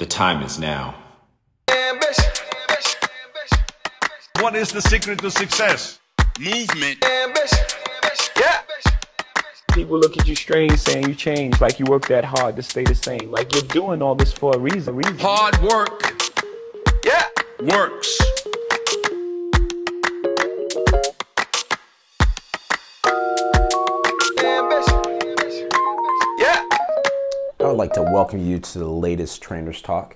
The time is now. What is the secret to success? Movement. Yeah. People look at you strange saying you changed, like you work that hard to stay the same. Like you're doing all this for a reason. reason. Hard work Yeah. works. Like to welcome you to the latest Trainers Talk.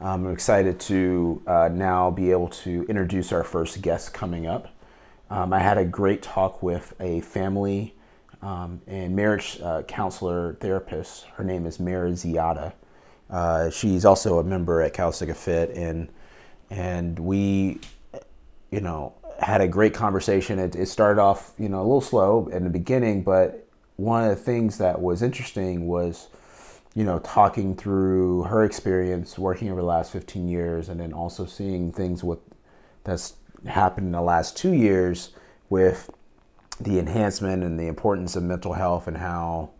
Um, I'm excited to uh, now be able to introduce our first guest coming up. Um, I had a great talk with a family um, and marriage uh, counselor therapist. Her name is Mara Ziada. Uh, she's also a member at Calistiga Fit, and and we, you know, had a great conversation. It, it started off, you know, a little slow in the beginning, but one of the things that was interesting was you know, talking through her experience working over the last 15 years and then also seeing things with that's happened in the last two years with the enhancement and the importance of mental health and how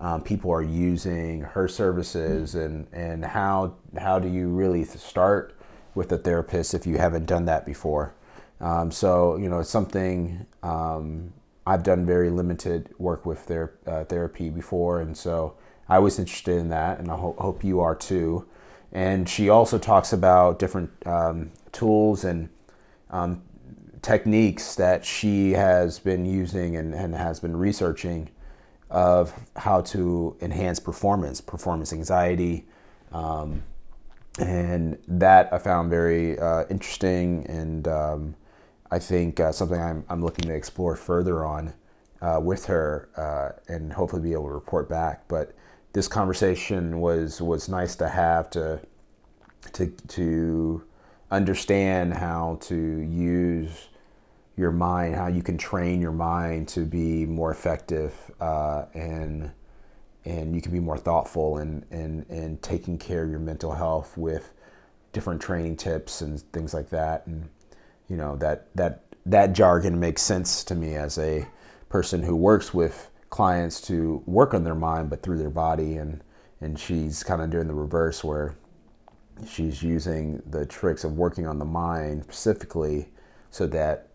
um, people are using her services and, and how how do you really start with a therapist if you haven't done that before? Um, so you know it's something um, I've done very limited work with their uh, therapy before and so I was interested in that, and I ho- hope you are too. And she also talks about different um, tools and um, techniques that she has been using and, and has been researching of how to enhance performance, performance anxiety. Um, and that I found very uh, interesting, and um, I think uh, something I'm, I'm looking to explore further on uh, with her, uh, and hopefully be able to report back. But this conversation was was nice to have to to to understand how to use your mind, how you can train your mind to be more effective uh, and and you can be more thoughtful and and and taking care of your mental health with different training tips and things like that. And you know that that that jargon makes sense to me as a person who works with clients to work on their mind but through their body. And and she's kind of doing the reverse where she's using the tricks of working on the mind specifically so that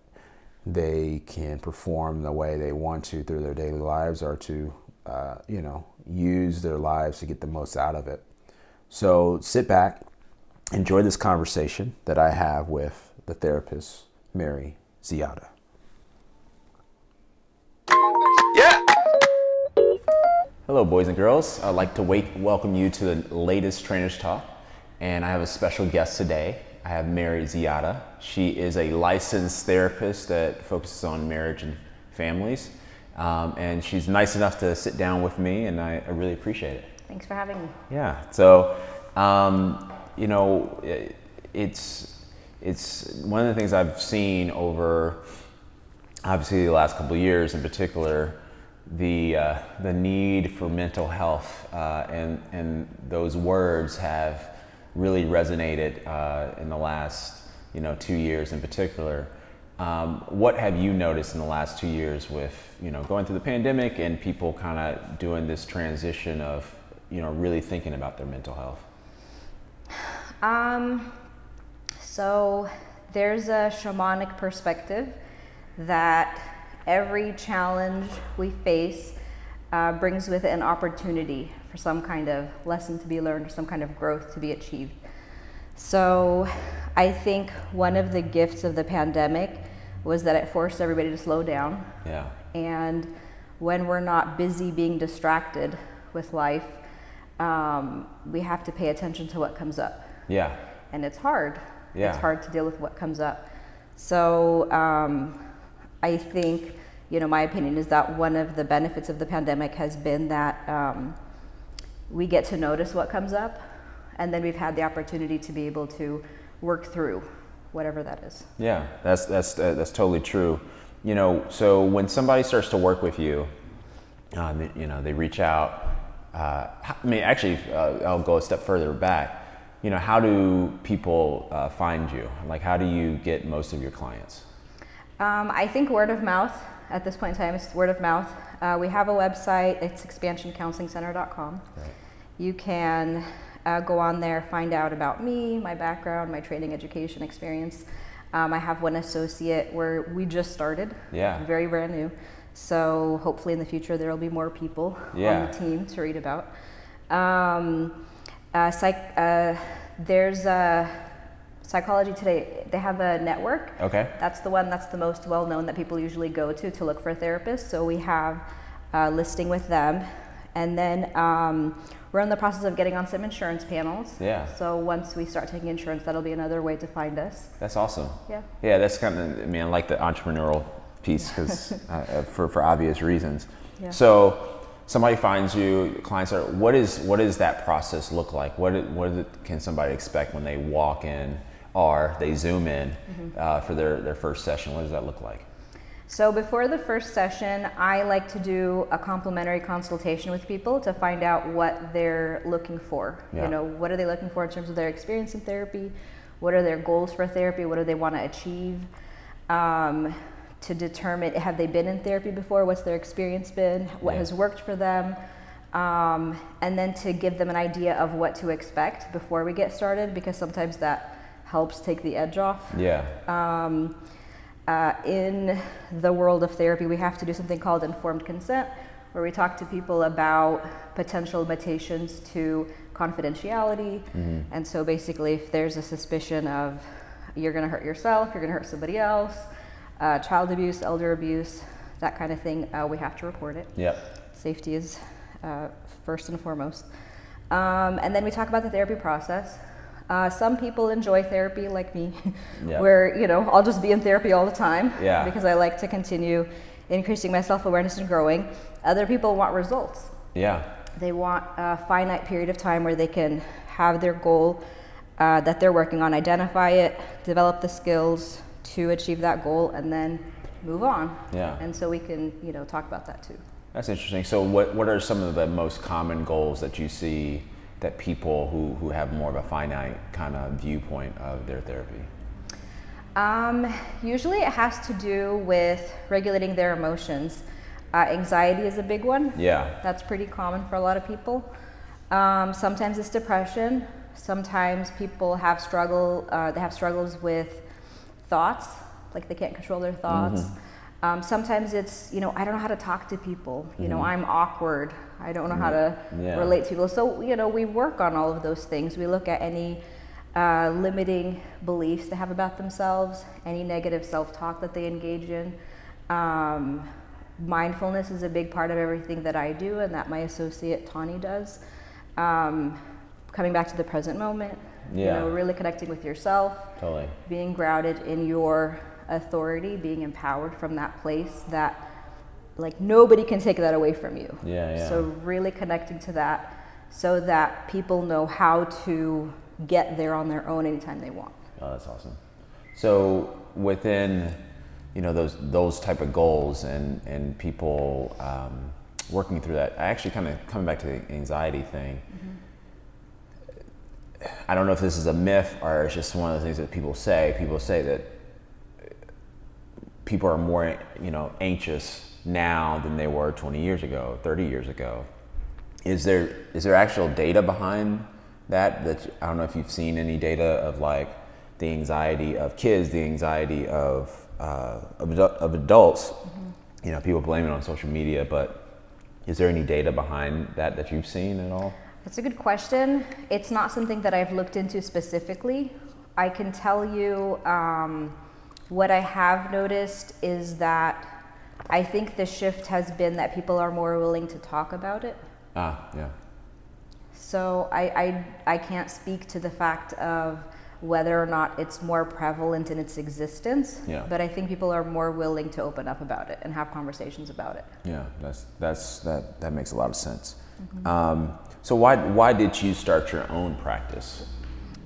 they can perform the way they want to through their daily lives or to uh, you know use their lives to get the most out of it. So sit back enjoy this conversation that i have with the therapist mary ziada Hello, boys and girls. I'd like to wake, welcome you to the latest Trainers Talk. And I have a special guest today. I have Mary Ziada. She is a licensed therapist that focuses on marriage and families. Um, and she's nice enough to sit down with me, and I, I really appreciate it. Thanks for having me. Yeah. So, um, you know, it, it's it's one of the things I've seen over obviously the last couple of years, in particular, the uh, the need for mental health uh, and and those words have really resonated uh, in the last you know two years in particular. Um, what have you noticed in the last two years with you know going through the pandemic and people kind of doing this transition of you know really thinking about their mental health? Um, so there's a shamanic perspective that every challenge we face uh, brings with it an opportunity for some kind of lesson to be learned or some kind of growth to be achieved. So I think one of the gifts of the pandemic was that it forced everybody to slow down. Yeah. And when we're not busy being distracted with life, um, we have to pay attention to what comes up. Yeah. And it's hard. Yeah. It's hard to deal with what comes up. So um, I think, you know, my opinion is that one of the benefits of the pandemic has been that um, we get to notice what comes up, and then we've had the opportunity to be able to work through whatever that is. Yeah, that's that's uh, that's totally true. You know, so when somebody starts to work with you, um, you know, they reach out. Uh, I mean, actually, uh, I'll go a step further back. You know, how do people uh, find you? Like, how do you get most of your clients? Um, I think word of mouth at this point in time It's word of mouth. Uh, we have a website, it's expansioncounselingcenter.com. Right. You can uh, go on there, find out about me, my background, my training, education experience. Um, I have one associate where we just started. Yeah. Very brand new. So hopefully in the future there will be more people Yeah. on the team to read about. Um, uh, psych, uh, there's a Psychology Today. They have a network. Okay. That's the one that's the most well known that people usually go to to look for a therapist. So we have a listing with them. And then um, we're in the process of getting on some insurance panels. Yeah. So once we start taking insurance, that'll be another way to find us. That's awesome. Yeah. Yeah, that's kind of. I mean, I like the entrepreneurial piece because uh, uh, for for obvious reasons. Yeah. So somebody finds you, clients are. What is what does that process look like? What what can somebody expect when they walk in or they zoom in Mm-hmm. uh, for their their first session? What does that look like? So before the first session, I like to do a complimentary consultation with people to find out what they're looking for. Yeah. You know, what are they looking for in terms of their experience in therapy? What are their goals for therapy? What do they want to achieve? Um, to determine have they been in therapy before? What's their experience been? What Yeah. has worked for them? Um, and then to give them an idea of what to expect before we get started, because sometimes that helps take the edge off Yeah. um, uh, in the world of therapy, we have to do something called informed consent, where we talk to people about potential limitations to confidentiality. And so basically, if there's a suspicion of you're going to hurt yourself, you're going to hurt somebody else, uh, child abuse, elder abuse, that kind of thing, uh, we have to report it. Yep. Safety is uh, first and foremost. Um, and then we talk about the therapy process. Uh, some people enjoy therapy, like me, Yeah. where you know I'll just be in therapy all the time Yeah. because I like to continue increasing my self awareness and growing. Other people want results. Yeah. They want a finite period of time where they can have their goal uh, that they're working on, identify it, develop the skills to achieve that goal, and then move on. Yeah. And so we can, you know, talk about that too. That's interesting. So, what, what are some of the most common goals that you see that people who, who have more of a finite kind of viewpoint of their therapy? Um, usually it has to do with regulating their emotions. Uh, anxiety is a big one. Yeah. That's pretty common for a lot of people. Um, sometimes it's depression. Sometimes people have struggle. Uh, they have struggles with thoughts, like they can't control their thoughts. Um, sometimes it's you know I don't know how to talk to people. You know I'm awkward. I don't know how to Yeah. relate to people. So you know we work on all of those things. We look at any uh, limiting beliefs they have about themselves, any negative self-talk that they engage in. Um, mindfulness is a big part of everything that I do, and that my associate Tawny does. Um, coming back to the present moment, you Yeah. know, really connecting with yourself, Totally. being grounded in your authority, being empowered from that place that like nobody can take that away from you. Yeah, yeah. So really connecting to that so that people know how to get there on their own anytime they want. Oh, that's awesome. So within, you know, those those type of goals and and people um, working through that, I actually kind of coming back to the anxiety thing. I don't know if this is a myth or it's just one of the things that people say. People say that people are more, you know, anxious now than they were 20 years ago, 30 years ago. Is there is there actual data behind that? That I don't know if you've seen any data of like the anxiety of kids, the anxiety of uh, of, of adults. You know, people blame it on social media, but is there any data behind that that you've seen at all? That's a good question. It's not something that I've looked into specifically. I can tell you um, what I have noticed is that I think the shift has been that people are more willing to talk about it. Ah, yeah, So I, I, I can't speak to the fact of whether or not it's more prevalent in its existence, Yeah. but I think people are more willing to open up about it and have conversations about it. yeah. That's that's that that makes a lot of sense. Um, so why why did you start your own practice?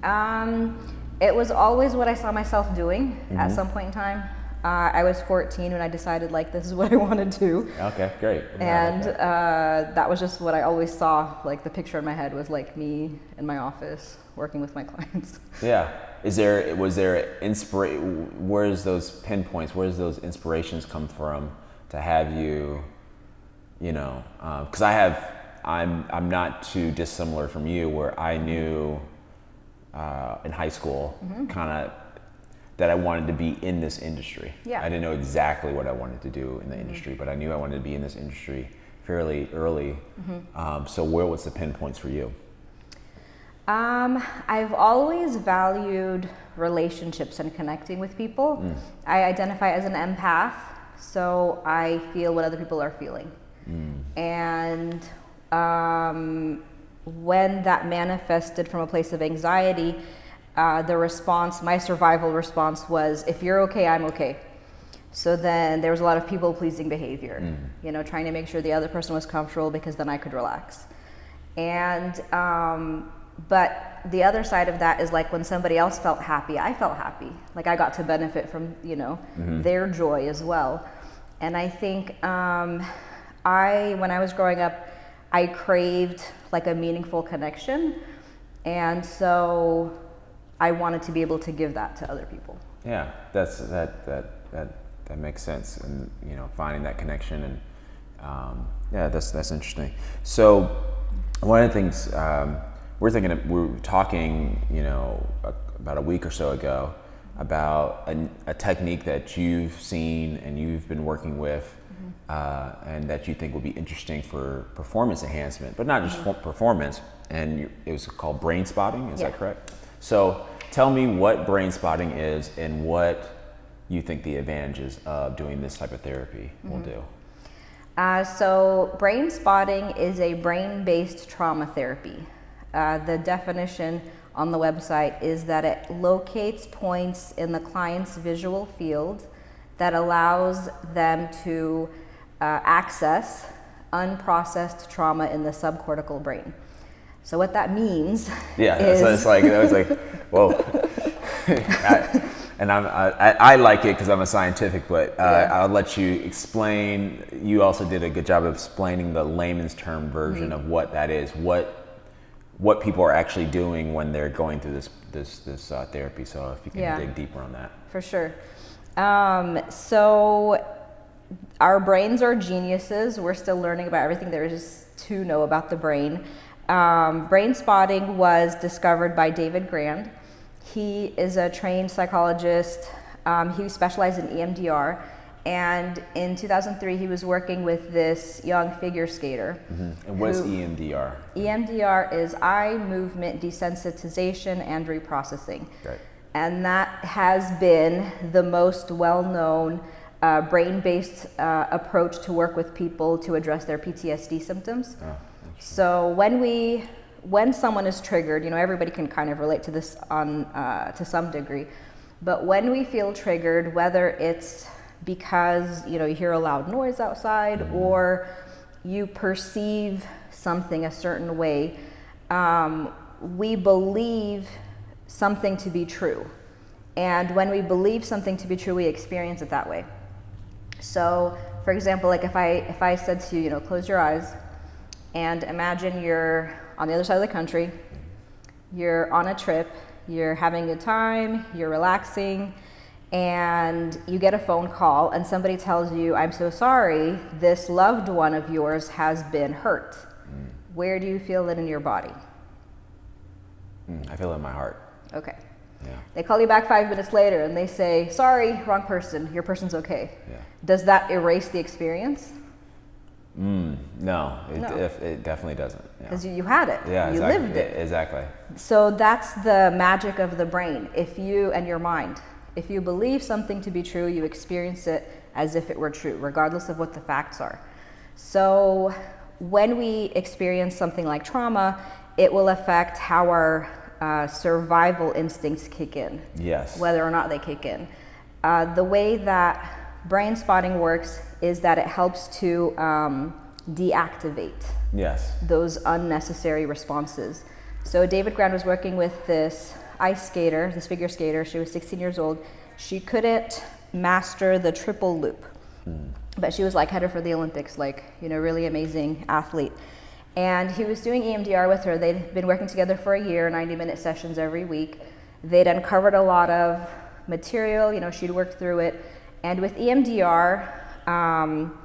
Um, it was always what I saw myself doing at some point in time. Uh, I was 14 when I decided like this is what I want to do, Okay, great. and uh, that was just what I always saw. Like the picture in my head was like me in my office working with my clients. Yeah. Is there was there inspira- Where's those pinpoints? Where's those inspirations come from to have you? You know, because I have I'm I'm not too dissimilar from you, where I knew uh, in high school kind of that I wanted to be in this industry. Yeah. I didn't know exactly what I wanted to do in the industry, but I knew I wanted to be in this industry fairly early. Um, so where was the pinpoints for you? Um, I've always valued relationships and connecting with people. I identify as an empath, so I feel what other people are feeling. And um, when that manifested from a place of anxiety, uh, the response, my survival response was if you're okay, I'm okay. So then there was a lot of people pleasing behavior, you know, trying to make sure the other person was comfortable because then I could relax. And, um, but the other side of that is like when somebody else felt happy, I felt happy. Like I got to benefit from, you know, their joy as well. And I think um, I, when I was growing up, I craved like a meaningful connection. And so I wanted to be able to give that to other people. Yeah, that's that that that that makes sense, and you know, finding that connection, and um, yeah, that's that's interesting. So, one of the things um, we're thinking, of, we were talking, you know, a, about a week or so ago, about a, a technique that you've seen and you've been working with, uh, and that you think would be interesting for performance enhancement, but not just for performance. And you, it was called brain spotting. Is that correct? So tell me what brain spotting is and what you think the advantages of doing this type of therapy will do. Uh, so, brain spotting is a brain based trauma therapy. Uh, the definition on the website is that it locates points in the client's visual field that allows them to uh, access unprocessed trauma in the subcortical brain. So, what that means Yeah, is so it's like I was like, whoa. I, and I'm, I, I like it because I'm a scientific, but uh, Yeah. I'll let you explain. You also did a good job of explaining the layman's term version Mm-hmm. of what that is. What what people are actually doing when they're going through this this this uh, therapy. So if you can Yeah. dig deeper on that. For sure. Um, so, our brains are geniuses. We're still learning about everything there is to know about the brain. Um, brain spotting was discovered by David Grand. He is a trained psychologist. Um, he specialized in EMDR. And in 2003, he was working with this young figure skater. And what is EMDR? EMDR is eye movement desensitization and reprocessing. Right. And that has been the most well known uh, brain based uh, approach to work with people to address their PTSD symptoms. so when we when someone is triggered, you know, everybody can kind of relate to this on uh, to some degree. But when we feel triggered, whether it's because you know you hear a loud noise outside or you perceive something a certain way, um, we believe something to be true. And when we believe something to be true, we experience it that way. So, for example, like if I if I said to you, you know, close your eyes and imagine you're on the other side of the country, you're on a trip, you're having a good time, you're relaxing, and you get a phone call and somebody tells you, "I'm so sorry, this loved one of yours has been hurt." Where do you feel it in your body? Mm, I feel it in my heart. Okay. Yeah. They call you back five minutes later and they say, sorry, wrong person, your person's okay. Yeah. Does that erase the experience? Mm, no, it, No. It, it definitely doesn't. Yeah. Because you, you had it, Yeah, you exactly. lived it. Exactly. So that's the magic of the brain. If you and your mind, if you believe something to be true, you experience it as if it were true, regardless of what the facts are. So when we experience something like trauma, it will affect how our uh, survival instincts kick in. Yes. whether or not they kick in. Uh, the way that brain spotting works is that it helps to um, deactivate Yes. those unnecessary responses. So David Grand was working with this ice skater, this figure skater. She was 16 years old. She couldn't master the triple loop, but she was like headed for the Olympics, like you know, really amazing athlete. And he was doing EMDR with her. They'd been working together for a year, 90-minute sessions every week. They'd uncovered a lot of material. You know, she'd worked through it. And with EMDR, um,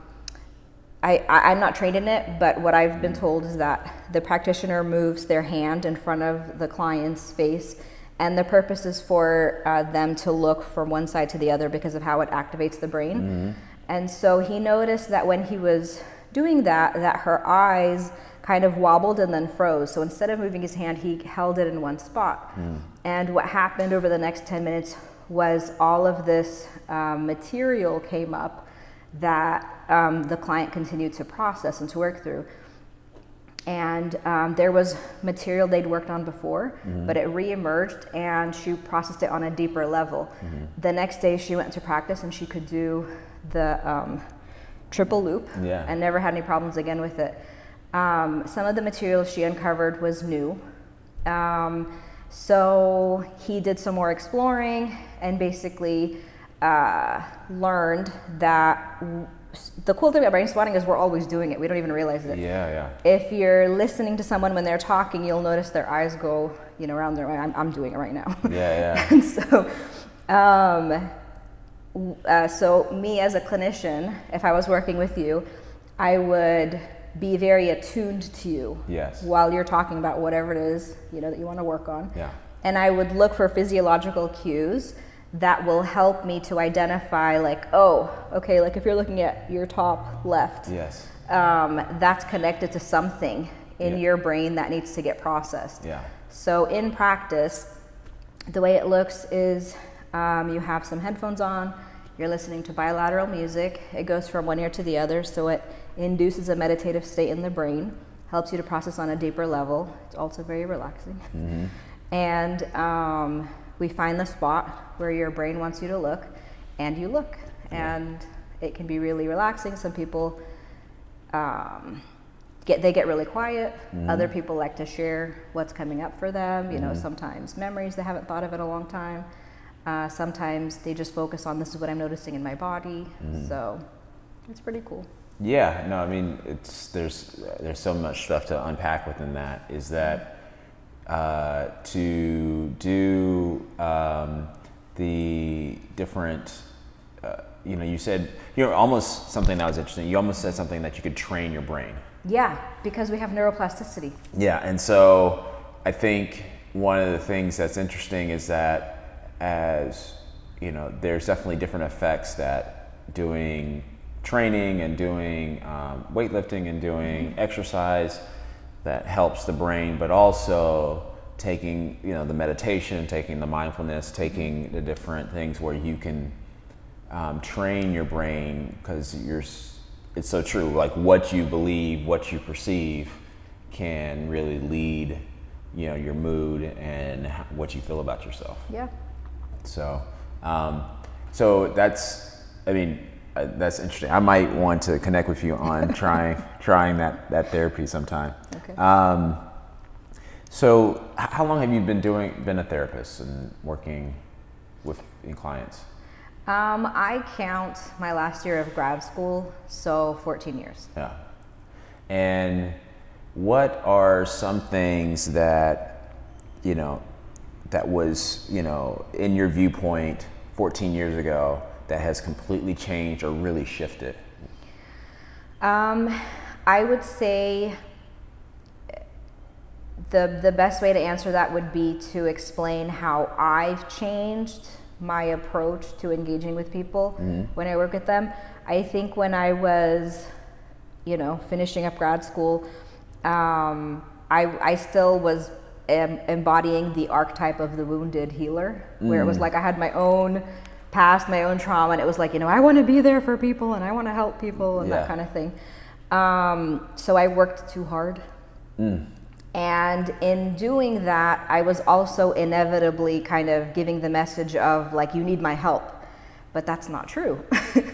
I, I'm not trained in it, but what I've been told is that the practitioner moves their hand in front of the client's face, and the purpose is for uh, them to look from one side to the other because of how it activates the brain. And so he noticed that when he was doing that, that her eyes kind of wobbled and then froze. So instead of moving his hand, he held it in one spot. And what happened over the next 10 minutes was all of this um, material came up that um, the client continued to process and to work through. And um, there was material they'd worked on before, but it reemerged and she processed it on a deeper level. The next day she went to practice and she could do the um, triple loop Yeah. and never had any problems again with it. Um, some of the material she uncovered was new. Um, so he did some more exploring and basically uh, learned that w- the cool thing about brain spotting is we're always doing it. We don't even realize it. Yeah, yeah. If you're listening to someone when they're talking, you'll notice their eyes go, you know, around their. I'm, I'm doing it right now. Yeah, yeah. and so, um, uh, so me as a clinician, if I was working with you, I would be very attuned to you. Yes. While you're talking about whatever it is, you know, that you want to work on. Yeah. And I would look for physiological cues that will help me to identify, like, oh, okay, like if you're looking at your top left, Yes. um, that's connected to something in Yeah. your brain that needs to get processed. Yeah. So in practice, the way it looks is um, you have some headphones on, you're listening to bilateral music. It goes from one ear to the other, so it induces a meditative state in the brain, helps you to process on a deeper level. It's also very relaxing. And um, we find the spot where your brain wants you to look, and you look. And it can be really relaxing. Some people um, get they get really quiet. Other people like to share what's coming up for them. You know, sometimes memories they haven't thought of in a long time. Uh, sometimes they just focus on this is what I'm noticing in my body. So it's pretty cool. Yeah, no, I mean it's there's there's so much stuff to unpack within that. Is that uh, to do um, the different, uh, you know, you said you know almost something that was interesting. You almost said something that you could train your brain. Yeah, because we have neuroplasticity. Yeah, and so I think one of the things that's interesting is that as you know, there's definitely different effects that doing training and doing um, weightlifting and doing exercise that helps the brain, but also taking you know the meditation, taking the mindfulness, taking the different things where you can um, train your brain because you're it's so true. Like what you believe what you perceive can really lead you know your mood and what you feel about yourself. Yeah. so um, so that's i mean uh, that's interesting i might want to connect with you on trying trying that that therapy sometime Okay. um, so how long have you been doing been a therapist and working with in clients Um, I count my last year of grad school, so 14 years. Yeah. And what are some things that, you know, that was, you know, in your viewpoint 14 years ago that has completely changed or really shifted? Um, I would say the the best way to answer that would be to explain how I've changed my approach to engaging with people when I work with them. I think when I was, you know, finishing up grad school, um, I I still was em- embodying the archetype of the wounded healer, where it was like I had my own past, my own trauma, and it was like, you know, I want to be there for people and I want to help people and Yeah. that kind of thing. Um, so I worked too hard. And in doing that, I was also inevitably kind of giving the message of, like, you need my help. But that's not true.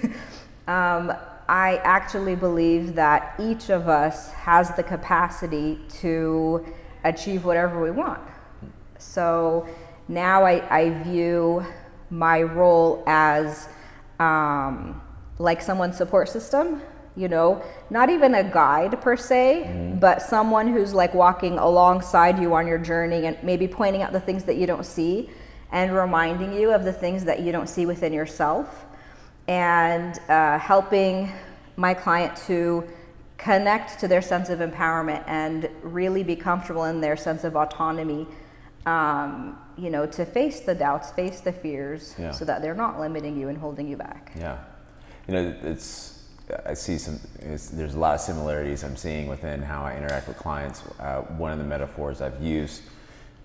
um, I actually believe that each of us has the capacity to achieve whatever we want. So now I, I view my role as um, like someone's support system, you know, not even a guide per se, but someone who's like walking alongside you on your journey and maybe pointing out the things that you don't see and reminding you of the things that you don't see within yourself and uh, helping my client to connect to their sense of empowerment and really be comfortable in their sense of autonomy. Um, you know, to face the doubts, face the fears, Yeah. so that they're not limiting you and holding you back. Yeah, you know, it's I see some. It's, there's a lot of similarities I'm seeing within how I interact with clients. Uh, one of the metaphors I've used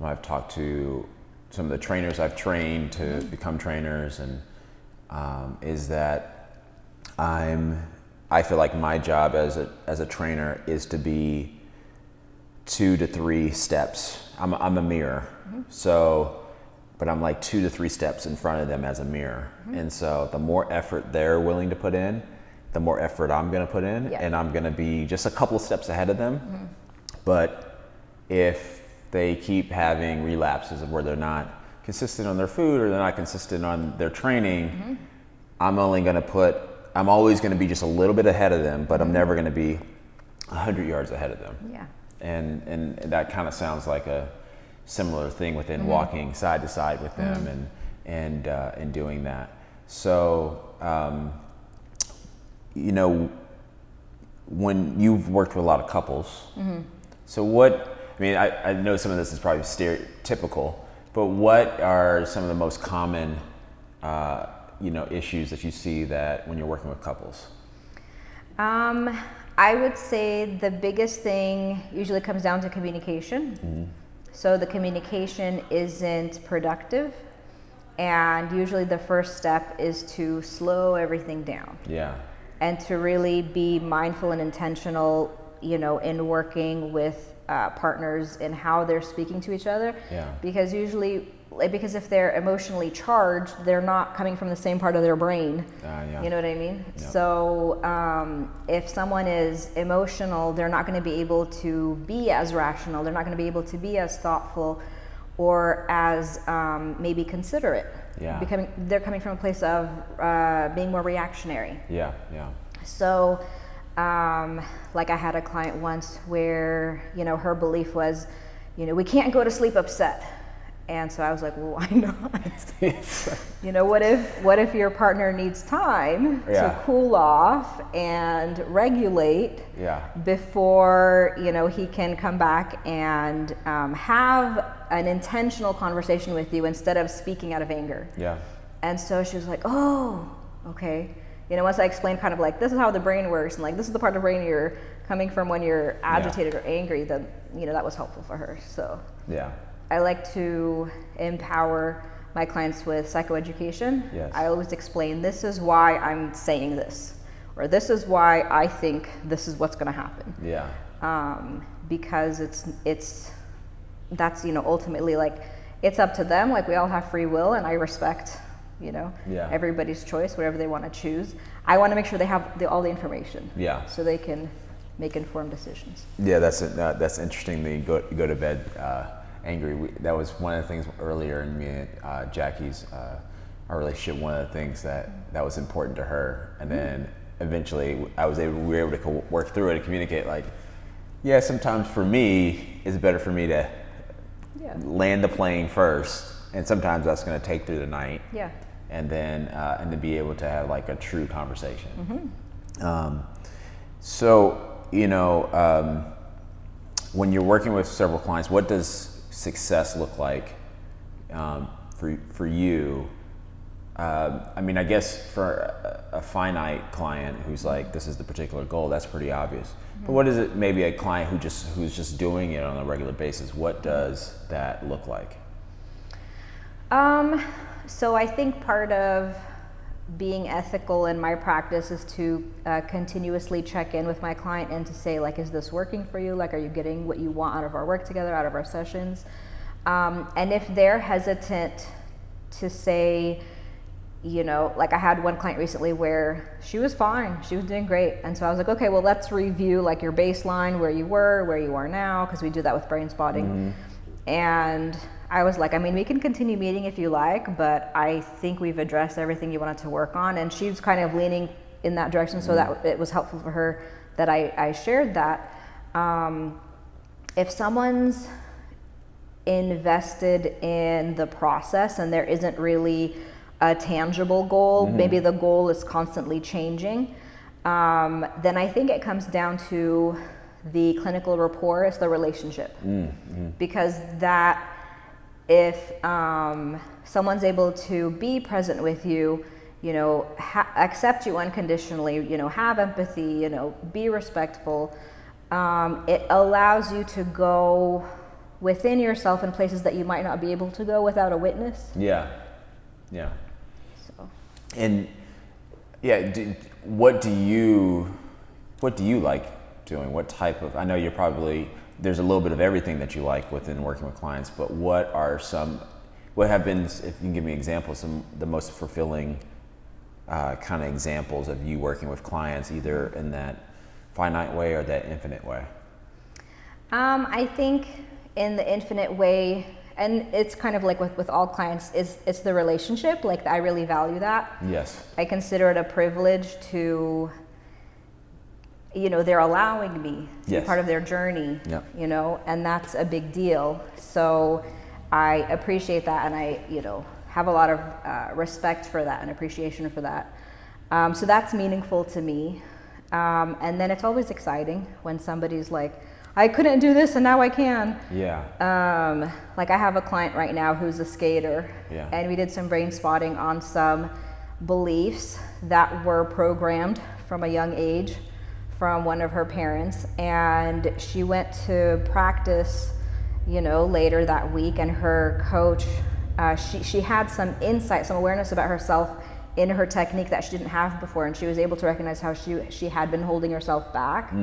I've talked to some of the trainers I've trained to become trainers, and um, is that I'm. I feel like my job as a as a trainer is to be two to three steps. I'm a, I'm a mirror, mm-hmm. so, but I'm like two to three steps in front of them as a mirror. Mm-hmm. And so, the more effort they're willing to put in, the more effort I'm going to put in, Yeah. and I'm going to be just a couple of steps ahead of them. Mm-hmm. But if they keep having relapses of where they're not consistent on their food or they're not consistent on their training, I'm only going to put, I'm always going to be just a little bit ahead of them, but I'm never going to be 100 yards ahead of them. Yeah. And, and that kind of sounds like a similar thing within walking side to side with them and, and, uh, and doing that. So, um, you know, when you've worked with a lot of couples, so what? I mean, I, I know some of this is probably stereotypical, but what are some of the most common, uh, you know, issues that you see that when you're working with couples? Um, I would say the biggest thing usually comes down to communication. So the communication isn't productive, and usually the first step is to slow everything down Yeah, and to really be mindful and intentional, you know, in working with uh, partners in how they're speaking to each other. Yeah. Because usually, because if they're emotionally charged, they're not coming from the same part of their brain. Ah, yeah. You know what I mean? Yeah. So um, if someone is emotional, they're not going to be able to be as rational. They're not going to be able to be as thoughtful or as um, maybe considerate. Yeah. Becoming, they're coming from a place of uh, being more reactionary. yeah, yeah, So, um, like I had a client once where, you know, her belief was, you know, we can't go to sleep upset. And so I was like, well, why not? you know, what if what if your partner needs time Yeah. to cool off and regulate yeah, before you know he can come back and um, have an intentional conversation with you instead of speaking out of anger. yeah, And so she was like, oh, okay. You know, once I explained kind of like, this is how the brain works, and like, this is the part of the brain you're coming from when you're agitated or angry, then, you know, that was helpful for her. So yeah, I like to empower my clients with psychoeducation. Yes. I always explain, this is why I'm saying this, or this is why I think this is what's going to happen yeah, um, because it's it's that's you know ultimately like it's up to them like we all have free will and i respect you know Yeah. everybody's choice whatever they want to choose i want to make sure they have the, all the information Yeah. so they can make informed decisions yeah. That's uh, that's interesting. The go go to bed uh, angry. We, that was one of the things earlier in me and uh, Jackie's uh, our relationship. One of the things that that was important to her, and then eventually I was able we were able to co- work through it and communicate. Like, yeah, sometimes for me it's better for me to yeah land the plane first, and sometimes that's going to take through the night. yeah and then uh, and to be able to have like a true conversation. Um, so you know, um, when you're working with several clients, what does success look like um, for for you? Uh, I mean, I guess for a, a finite client who's like, this is the particular goal, that's pretty obvious. But what is it? Maybe a client who just who's just doing it on a regular basis. What does that look like? Um, so I think part of being ethical in my practice is to uh, continuously check in with my client and to say like, is this working for you? Like, are you getting what you want out of our work together, out of our sessions? Um, and if they're hesitant to say, you know, like I had one client recently where she was fine, she was doing great, and so I was like, okay, well, let's review like your baseline, where you were, where you are now, because we do that with brain spotting. And I was like, I mean, we can continue meeting if you like, but I think we've addressed everything you wanted to work on. And she was kind of leaning in that direction, so that it was helpful for her that I, I shared that. Um, if someone's invested in the process and there isn't really a tangible goal, maybe the goal is constantly changing. um, then I think it comes down to the clinical rapport, it's the relationship. Because that, if um, someone's able to be present with you, you know, ha- accept you unconditionally, you know, have empathy, you know, be respectful, um, it allows you to go within yourself in places that you might not be able to go without a witness. Yeah. Yeah. So. And yeah, do, what do you what do you like doing? What type of I know you're probably there's a little bit of everything that you like within working with clients, but what are some what have been if you can give me examples some the most fulfilling uh, kind of examples of you working with clients either in that finite way or that infinite way? Um, I think in the infinite way, and it's kind of like with, with all clients, is it's the relationship. Like I really value that. Yes. I consider it a privilege to, you know, they're allowing me to Yes. be part of their journey. Yep. You know, and that's a big deal. So I appreciate that, and I, you know, have a lot of uh, respect for that and appreciation for that. Um, so that's meaningful to me. Um, and then it's always exciting when somebody's like, I couldn't do this and now I can. Yeah. Um, like I have a client right now who's a skater, Yeah. and we did some brain spotting on some beliefs that were programmed from a young age from one of her parents, and she went to practice, you know, later that week, and her coach, uh, she she had some insight, some awareness about herself in her technique that she didn't have before, and she was able to recognize how she she had been holding herself back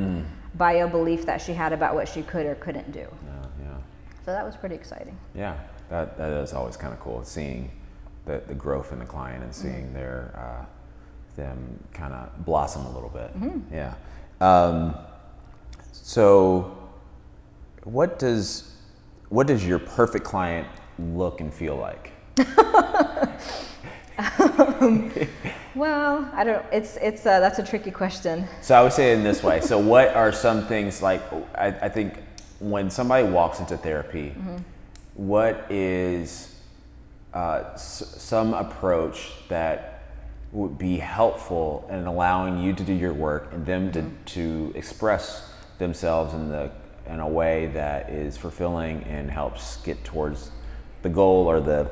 by a belief that she had about what she could or couldn't do. Yeah. Yeah. So that was pretty exciting. Yeah, that, that is always kind of cool. Seeing the, the growth in the client and seeing their uh, them kind of blossom a little bit. Yeah. Um, so, what does what does your perfect client look and feel like? Well, I don't. It's it's uh, that's a tricky question. So I would say it in this way. So what are some things like I, I think when somebody walks into therapy, what is uh, s- some approach that would be helpful in allowing you to do your work and them to, to express themselves in the in a way that is fulfilling and helps get towards the goal or the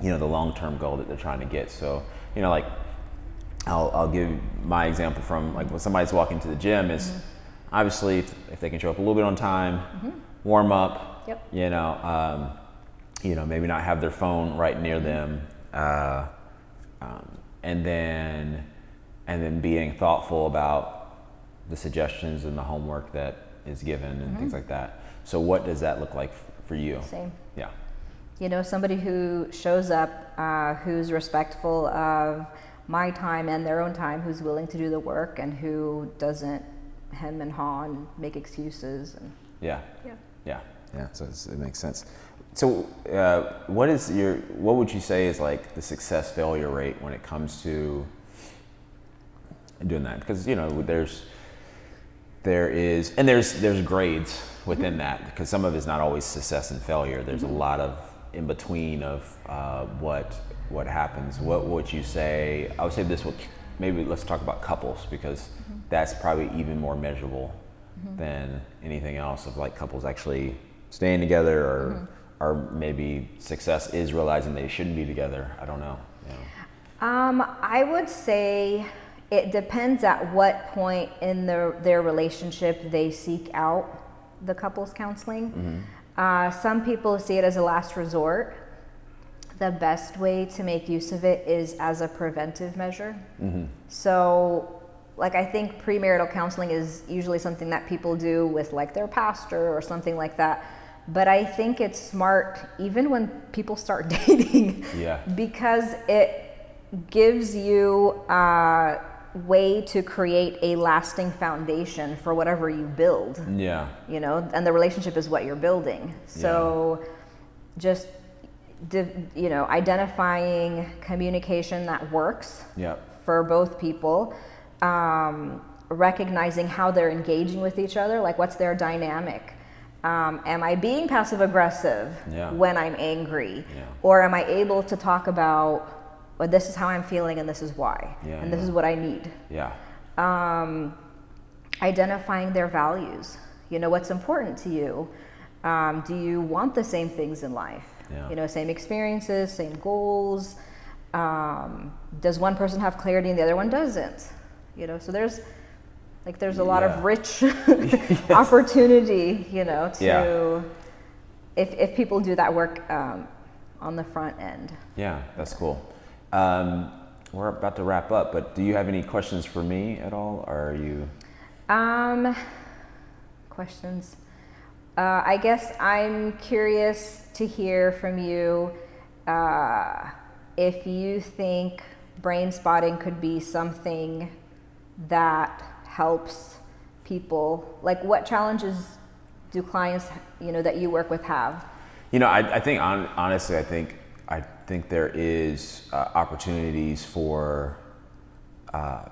you know the long-term goal that they're trying to get. So you know like I'll, I'll give my example from like when somebody's walking to the gym is obviously if, if they can show up a little bit on time, warm up, Yep. you know, um, you know, maybe not have their phone right near them, uh, um, and then and then being thoughtful about the suggestions and the homework that is given and things like that. So what does that look like f- for you? Same. Yeah. You know, somebody who shows up, uh, who's respectful of my time and their own time, who's willing to do the work, and who doesn't hem and haw and make excuses. And Yeah. yeah. Yeah, yeah. So it's, it makes sense. So, uh, what is your? What would you say is like the success failure rate when it comes to doing that? Because you know, there's there is, and there's there's grades within mm-hmm. that because some of it's not always success and failure. There's a mm-hmm. lot of in between of uh, what what happens. What would you say? I would say this. Would maybe let's talk about couples because mm-hmm. that's probably even more measurable than anything else of like couples actually staying together or or maybe success is realizing they shouldn't be together. I don't know. Know. Um, I would say it depends at what point in their, their relationship they seek out the couples counseling. Uh, some people see it as a last resort. The best way to make use of it is as a preventive measure. So, like, I think premarital counseling is usually something that people do with like their pastor or something like that. But I think it's smart even when people start dating Yeah. because it gives you a way to create a lasting foundation for whatever you build Yeah. you know and the relationship is what you're building so just you know identifying communication that works Yep. for both people um, recognizing how they're engaging with each other like what's their dynamic um, am i being passive aggressive Yeah. when i'm angry Yeah. or am i able to talk about well, this is how i'm feeling and this is why Yeah, and this is what i need Yeah. um, identifying their values. You know, what's important to you? Um, do you want the same things in life? Yeah. You know, same experiences, same goals. Um, does one person have clarity and the other one doesn't? You know, so there's like there's a lot Yeah. of rich opportunity. You know, to Yeah. if if people do that work um, on the front end. Yeah, that's cool. Um, we're about to wrap up, but do you have any questions for me at all? Or are you? Um, questions. Uh, I guess I'm curious to hear from you uh, if you think brain spotting could be something that helps people. Like, what challenges do clients, you know, that you work with have? You know, I, I think hon- honestly, I think I think there is uh, opportunities for uh,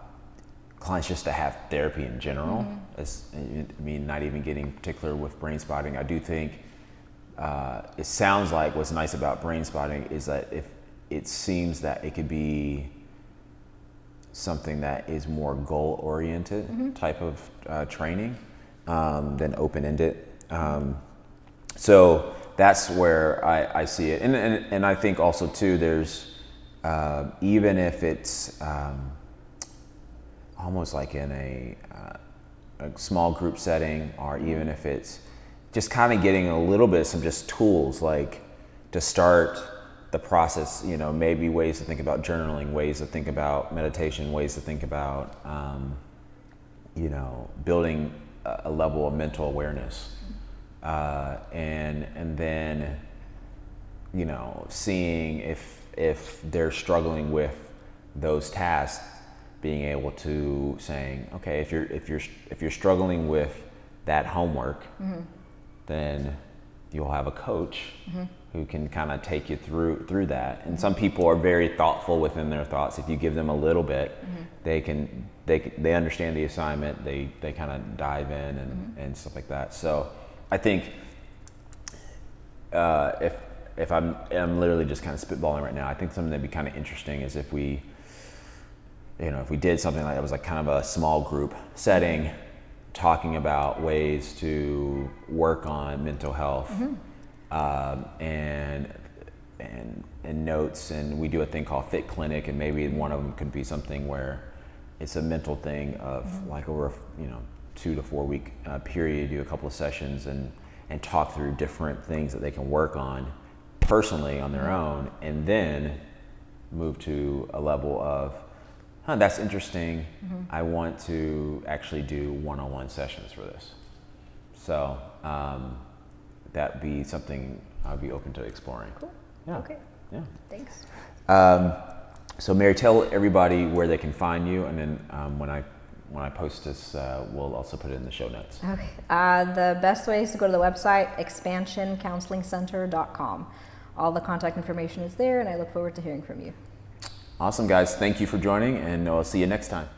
clients just to have therapy in general. As, I mean, not even getting particular with brain spotting. I do think uh, it sounds like what's nice about brain spotting is that if it seems that it could be something that is more goal oriented type of uh, training um, than open ended. Um, so that's where I, I see it. And, and, and I think also, too, there's uh, even if it's um, almost like in a, uh, a small group setting, or even if it's just kind of getting a little bit of some just tools like to start the process, you know, maybe ways to think about journaling, ways to think about meditation, ways to think about, um, you know, building a, a level of mental awareness. Uh, and, and then, you know, seeing if, if they're struggling with those tasks, being able to saying, okay, if you're, if you're, if you're struggling with that homework, then you'll have a coach who can kind of take you through through that. And some people are very thoughtful within their thoughts. If you give them a little bit, mm-hmm. they can they they understand the assignment. They they kind of dive in and, mm-hmm. and stuff like that. So I think uh, if if I'm I'm literally just kind of spitballing right now, I think something that'd be kind of interesting is if we you know if we did something like that was like kind of a small group setting mm-hmm. talking about ways to work on mental health um, and and and notes and we do a thing called fit clinic and maybe one of them could be something where it's a mental thing of like over a you know two to four week uh, period do a couple of sessions and and talk through different things that they can work on personally on their own and then move to a level of huh, that's interesting. I want to actually do one-on-one sessions for this. So um, that'd be something I'd be open to exploring. Cool. Yeah. Okay, Yeah. thanks. Um, so Mary, tell everybody where they can find you, and then um, when I when I post this, uh, we'll also put it in the show notes. Okay. Uh, the best way is to go to the website expansioncounselingcenter.com. All the contact information is there, and I look forward to hearing from you. Awesome, guys. Thank you for joining, and I'll see you next time.